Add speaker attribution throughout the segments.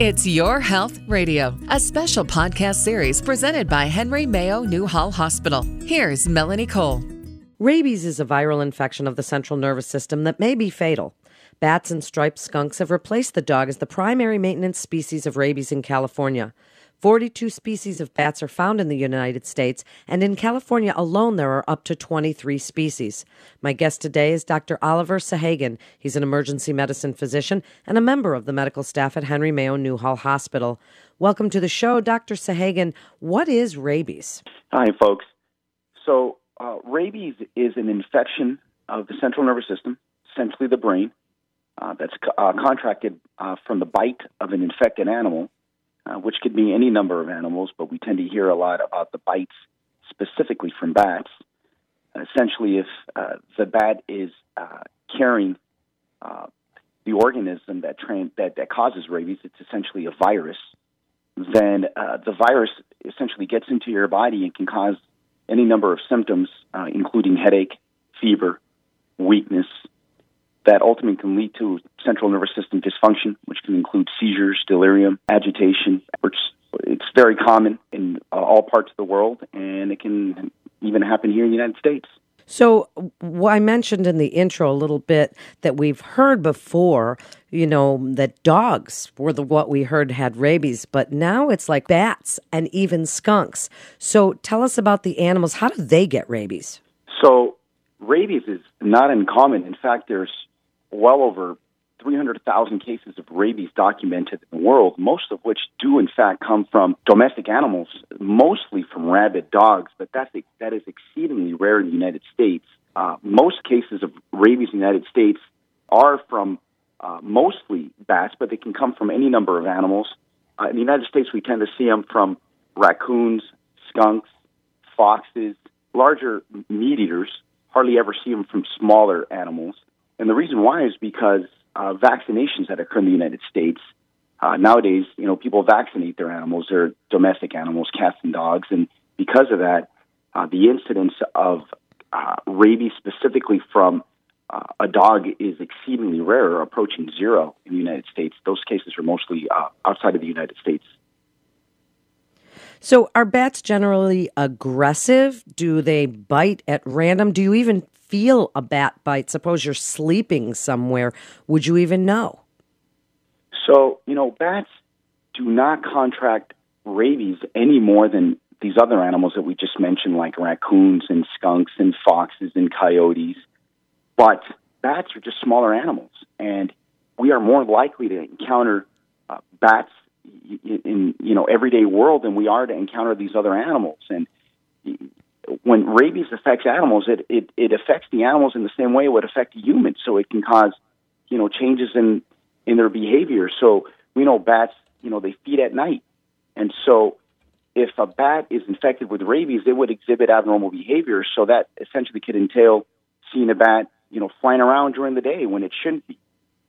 Speaker 1: It's Your Health Radio, a special podcast series presented by Henry Mayo Newhall Hospital. Here's Melanie Cole.
Speaker 2: Rabies is a viral infection of the central nervous system that may be fatal. Bats and striped skunks have replaced the dog as the primary maintenance species of rabies in California. 42 species of bats are found in the United States, and in California alone, there are up to 23 species. My guest today is Dr. Oliver Sahagan. He's an emergency medicine physician and a member of the medical staff at Henry Mayo Newhall Hospital. Welcome to the show, Dr. Sahagan. What is rabies?
Speaker 3: Hi, folks. So, uh, rabies is an infection of the central nervous system, essentially the brain, uh, that's uh, contracted uh, from the bite of an infected animal uh, which could be any number of animals, but we tend to hear a lot about the bites specifically from bats. Essentially, if uh, the bat is uh, carrying uh, the organism that, tra- that, that causes rabies, it's essentially a virus, then uh, the virus essentially gets into your body and can cause any number of symptoms, including headache, fever, weakness, that ultimately can lead to central nervous system dysfunction, which can include seizures, delirium, agitation, which it's very common in uh, all parts of the world, and it can even happen here in the United States.
Speaker 2: So, I mentioned in the intro a little bit that we've heard before, you know, that dogs were the what we heard had rabies, but now it's like bats and even skunks. So, tell us about the animals. How do they get rabies?
Speaker 3: So, rabies is not uncommon. In fact, there's well over 300,000 cases of rabies documented in the world, most of which do in fact come from domestic animals, mostly from rabid dogs, but that's, that is exceedingly rare in the United States. Uh, most cases of rabies in the United States are from uh, mostly bats, but they can come from any number of animals. Uh, in the United States, we tend to see them from raccoons, skunks, foxes, larger meat eaters. Hardly ever see them from smaller animals. And the reason why is because uh, vaccinations that occur in the United States uh, nowadays, you know, people vaccinate their animals, their domestic animals, cats and dogs, and because of that, uh, the incidence of uh, rabies specifically from uh, a dog is exceedingly rare, approaching zero in the United States. Those cases are mostly uh, outside of the United States.
Speaker 2: So, are bats generally aggressive? Do they bite at random? Do you even feel a bat bite? Suppose you're sleeping somewhere. Would you even know?
Speaker 3: So, you know, bats do not contract rabies any more than these other animals that we just mentioned, like raccoons and skunks and foxes and coyotes. But bats are just smaller animals, and we are more likely to encounter uh, bats in, you know everyday world than we are to encounter these other animals. And when rabies affects animals, it, it, it affects the animals in the same way it would affect humans. So it can cause, you know, changes in, in their behavior. So we know bats, you know, they feed at night. And so if a bat is infected with rabies, it would exhibit abnormal behavior. So that essentially could entail seeing a bat, you know, flying around during the day when it shouldn't be.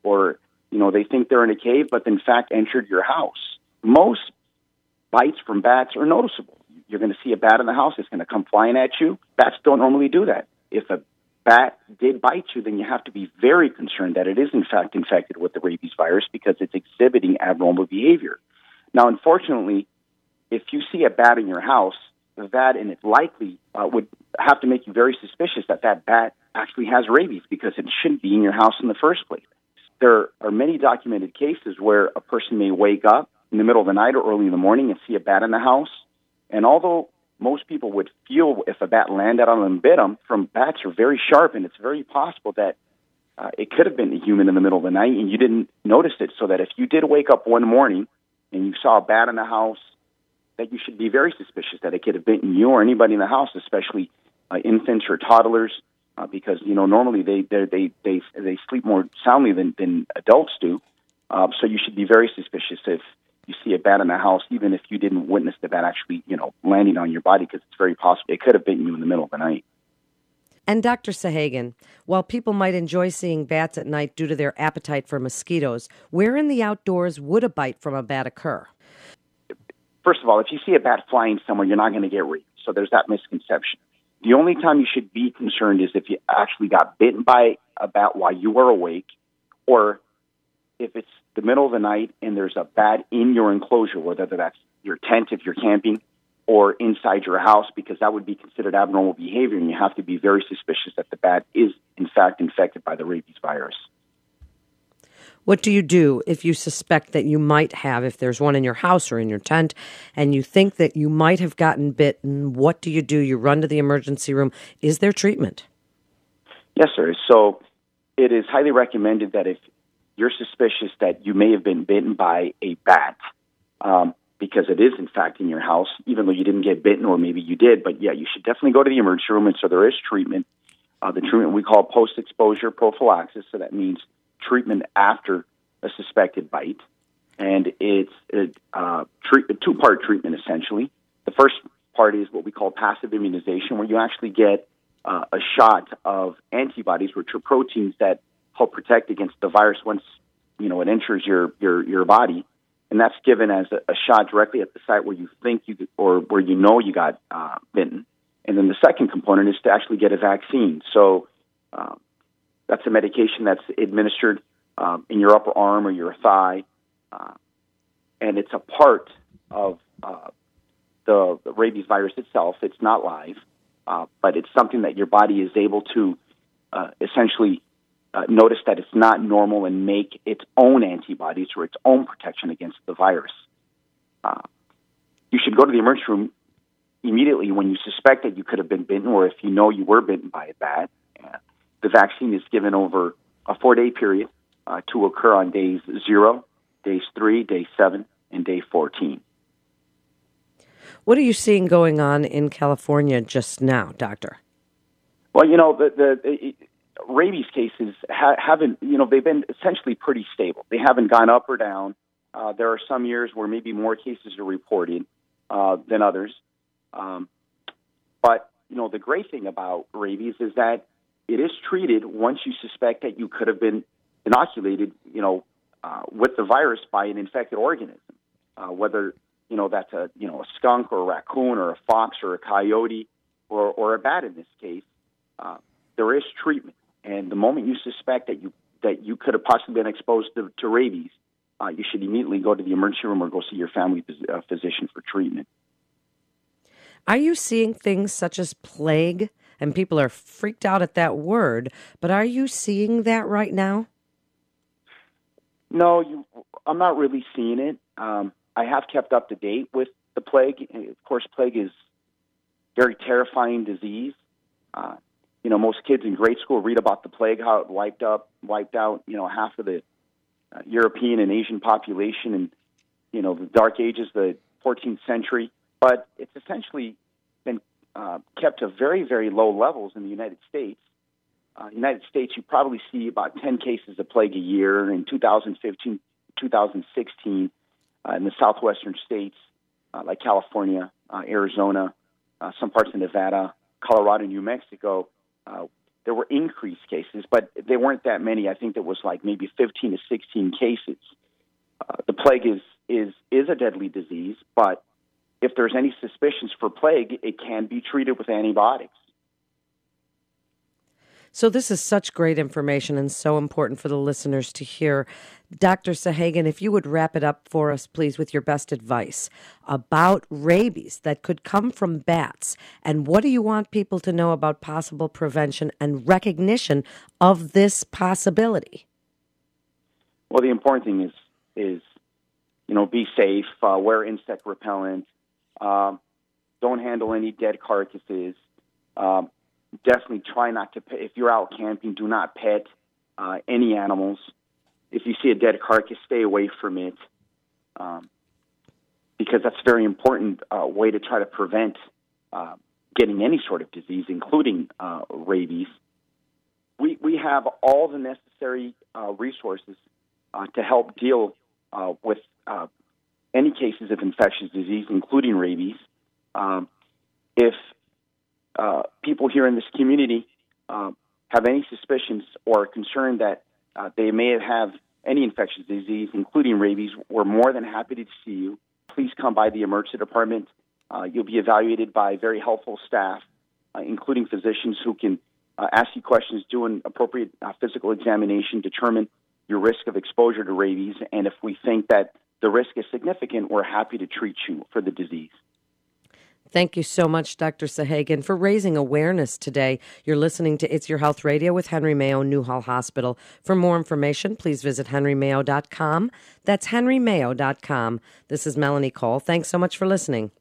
Speaker 3: Or, you know, they think they're in a cave, but in fact entered your house. Most bites from bats are noticeable you're going to see a bat in the house. It's going to come flying at you. Bats don't normally do that. If a bat did bite you, then you have to be very concerned that it is in fact infected with the rabies virus because it's exhibiting abnormal behavior. Now, unfortunately, if you see a bat in your house, that and it likely uh, would have to make you very suspicious that that bat actually has rabies because it shouldn't be in your house in the first place. There are many documented cases where a person may wake up in the middle of the night or early in the morning and see a bat in the house and although most people would feel if a bat landed on them and bit them, from bats are very sharp, and it's very possible that uh, it could have been a human in the middle of the night and you didn't notice it. So that if you did wake up one morning and you saw a bat in the house, that you should be very suspicious that it could have bitten you or anybody in the house, especially uh, infants or toddlers, uh, because you know normally they they they they they sleep more soundly than than adults do. Uh, so you should be very suspicious if you see a bat in the house, even if you didn't witness the bat actually, you know, landing on your body, because it's very possible it could have bitten you in the middle of the night.
Speaker 2: And Dr. Sahagan, while people might enjoy seeing bats at night due to their appetite for mosquitoes, where in the outdoors would a bite from a bat occur?
Speaker 3: First of all, if you see a bat flying somewhere, you're not going to get rabies. So there's that misconception. The only time you should be concerned is if you actually got bitten by a bat while you were awake, or if it's the middle of the night and there's a bat in your enclosure, whether that's your tent if you're camping or inside your house, because that would be considered abnormal behavior, and you have to be very suspicious that the bat is, in fact, infected by the rabies virus.
Speaker 2: What do you do if you suspect that you might have, if there's one in your house or in your tent, and you think that you might have gotten bitten? What do you do? You run to the emergency room. Is there treatment?
Speaker 3: Yes, sir. So it is highly recommended that if you're suspicious that you may have been bitten by a bat, um, because it is in fact in your house, even though you didn't get bitten, or maybe you did. But yeah, you should definitely go to the emergency room. And so there is treatment. Uh, the treatment we call post-exposure prophylaxis. So that means treatment after a suspected bite, and it's a uh, treat, a two-part treatment essentially. The first part is what we call passive immunization, where you actually get uh, a shot of antibodies, which are proteins that help protect against the virus once you know it enters your your your body and that's given as a, a, shot directly at the site where you think you or where you know you got uh, bitten. And then the second component is to actually get a vaccine. So uh, that's a medication that's administered um, in your upper arm or your thigh, uh, and it's a part of uh, the, the, rabies virus itself. It's not live, uh, but it's something that your body is able to uh, essentially uh, notice that it's not normal and make its own antibodies or its own protection against the virus. Uh, you should go to the emergency room immediately when you suspect that you could have been bitten or if you know you were bitten by a bat. Uh, the vaccine is given over a four day period uh, to occur on days zero, days three, day seven, and day 14.
Speaker 2: What are you seeing going on in California just now, Doctor?
Speaker 3: Well, you know, the, the, rabies cases ha- haven't, you know, they've been essentially pretty stable. They haven't gone up or down. Uh, there are some years where maybe more cases are reported uh, than others. Um, but, you know, the great thing about rabies is that it is treated once you suspect that you could have been inoculated, you know, uh, with the virus by an infected organism, uh, whether, you know, that's a, you know, a skunk or a raccoon or a fox or a coyote or, or a bat in this case. Uh, there is treatment. And the moment you suspect that you that you could have possibly been exposed to, to rabies, uh, you should immediately go to the emergency room or go see your family uh, physician for treatment.
Speaker 2: Are you seeing things such as plague? And people are freaked out at that word, but are you seeing that right now?
Speaker 3: No, you, I'm not really seeing it. Um, I have kept up to date with the plague. Of course, plague is very terrifying disease. Uh, you know, most kids in grade school read about the plague, how it wiped up, wiped out, you know, half of the uh, European and Asian population, and you know, the Dark Ages, the 14th century. But it's essentially been uh, kept to very, very low levels in the United States. Uh, United States, you probably see about 10 cases of plague a year. In 2015, 2016, uh, in the southwestern states uh, like California, uh, Arizona, uh, some parts of Nevada, Colorado, New Mexico, uh, there were increased cases, but they weren't that many. I think there was like maybe 15 to 16 cases. Uh, the plague is is is a deadly disease, but if there's any suspicions for plague, it can be treated with antibiotics.
Speaker 2: So, this is such great information and so important for the listeners to hear. Dr. Sahagan, if you would wrap it up for us, please, with your best advice about rabies that could come from bats. And what do you want people to know about possible prevention and recognition of this possibility?
Speaker 3: Well, the important thing is, is you know, be safe, uh, wear insect repellent, um, don't handle any dead carcasses. Um, definitely try not to pet. If you're out camping, do not pet uh, any animals. If you see a dead carcass, stay away from it, um, because that's a very important uh, way to try to prevent uh, getting any sort of disease, including uh, rabies. We we have all the necessary uh, resources uh, to help deal with any cases of infectious disease, including rabies. Um, if uh, people here in this community uh, have any suspicions or concern that uh, they may have any infectious disease, including rabies, we're more than happy to see you. Please come by the emergency department. Uh, you'll be evaluated by very helpful staff, uh, including physicians who can ask you questions, do an appropriate physical examination, determine your risk of exposure to rabies. And if we think that the risk is significant, we're happy to treat you for the disease.
Speaker 2: Thank you so much, Dr. Sahagan, for raising awareness today. You're listening to It's Your Health Radio with Henry Mayo Newhall Hospital. For more information, please visit henrymayo.com. That's henrymayo.com. This is Melanie Cole. Thanks so much for listening.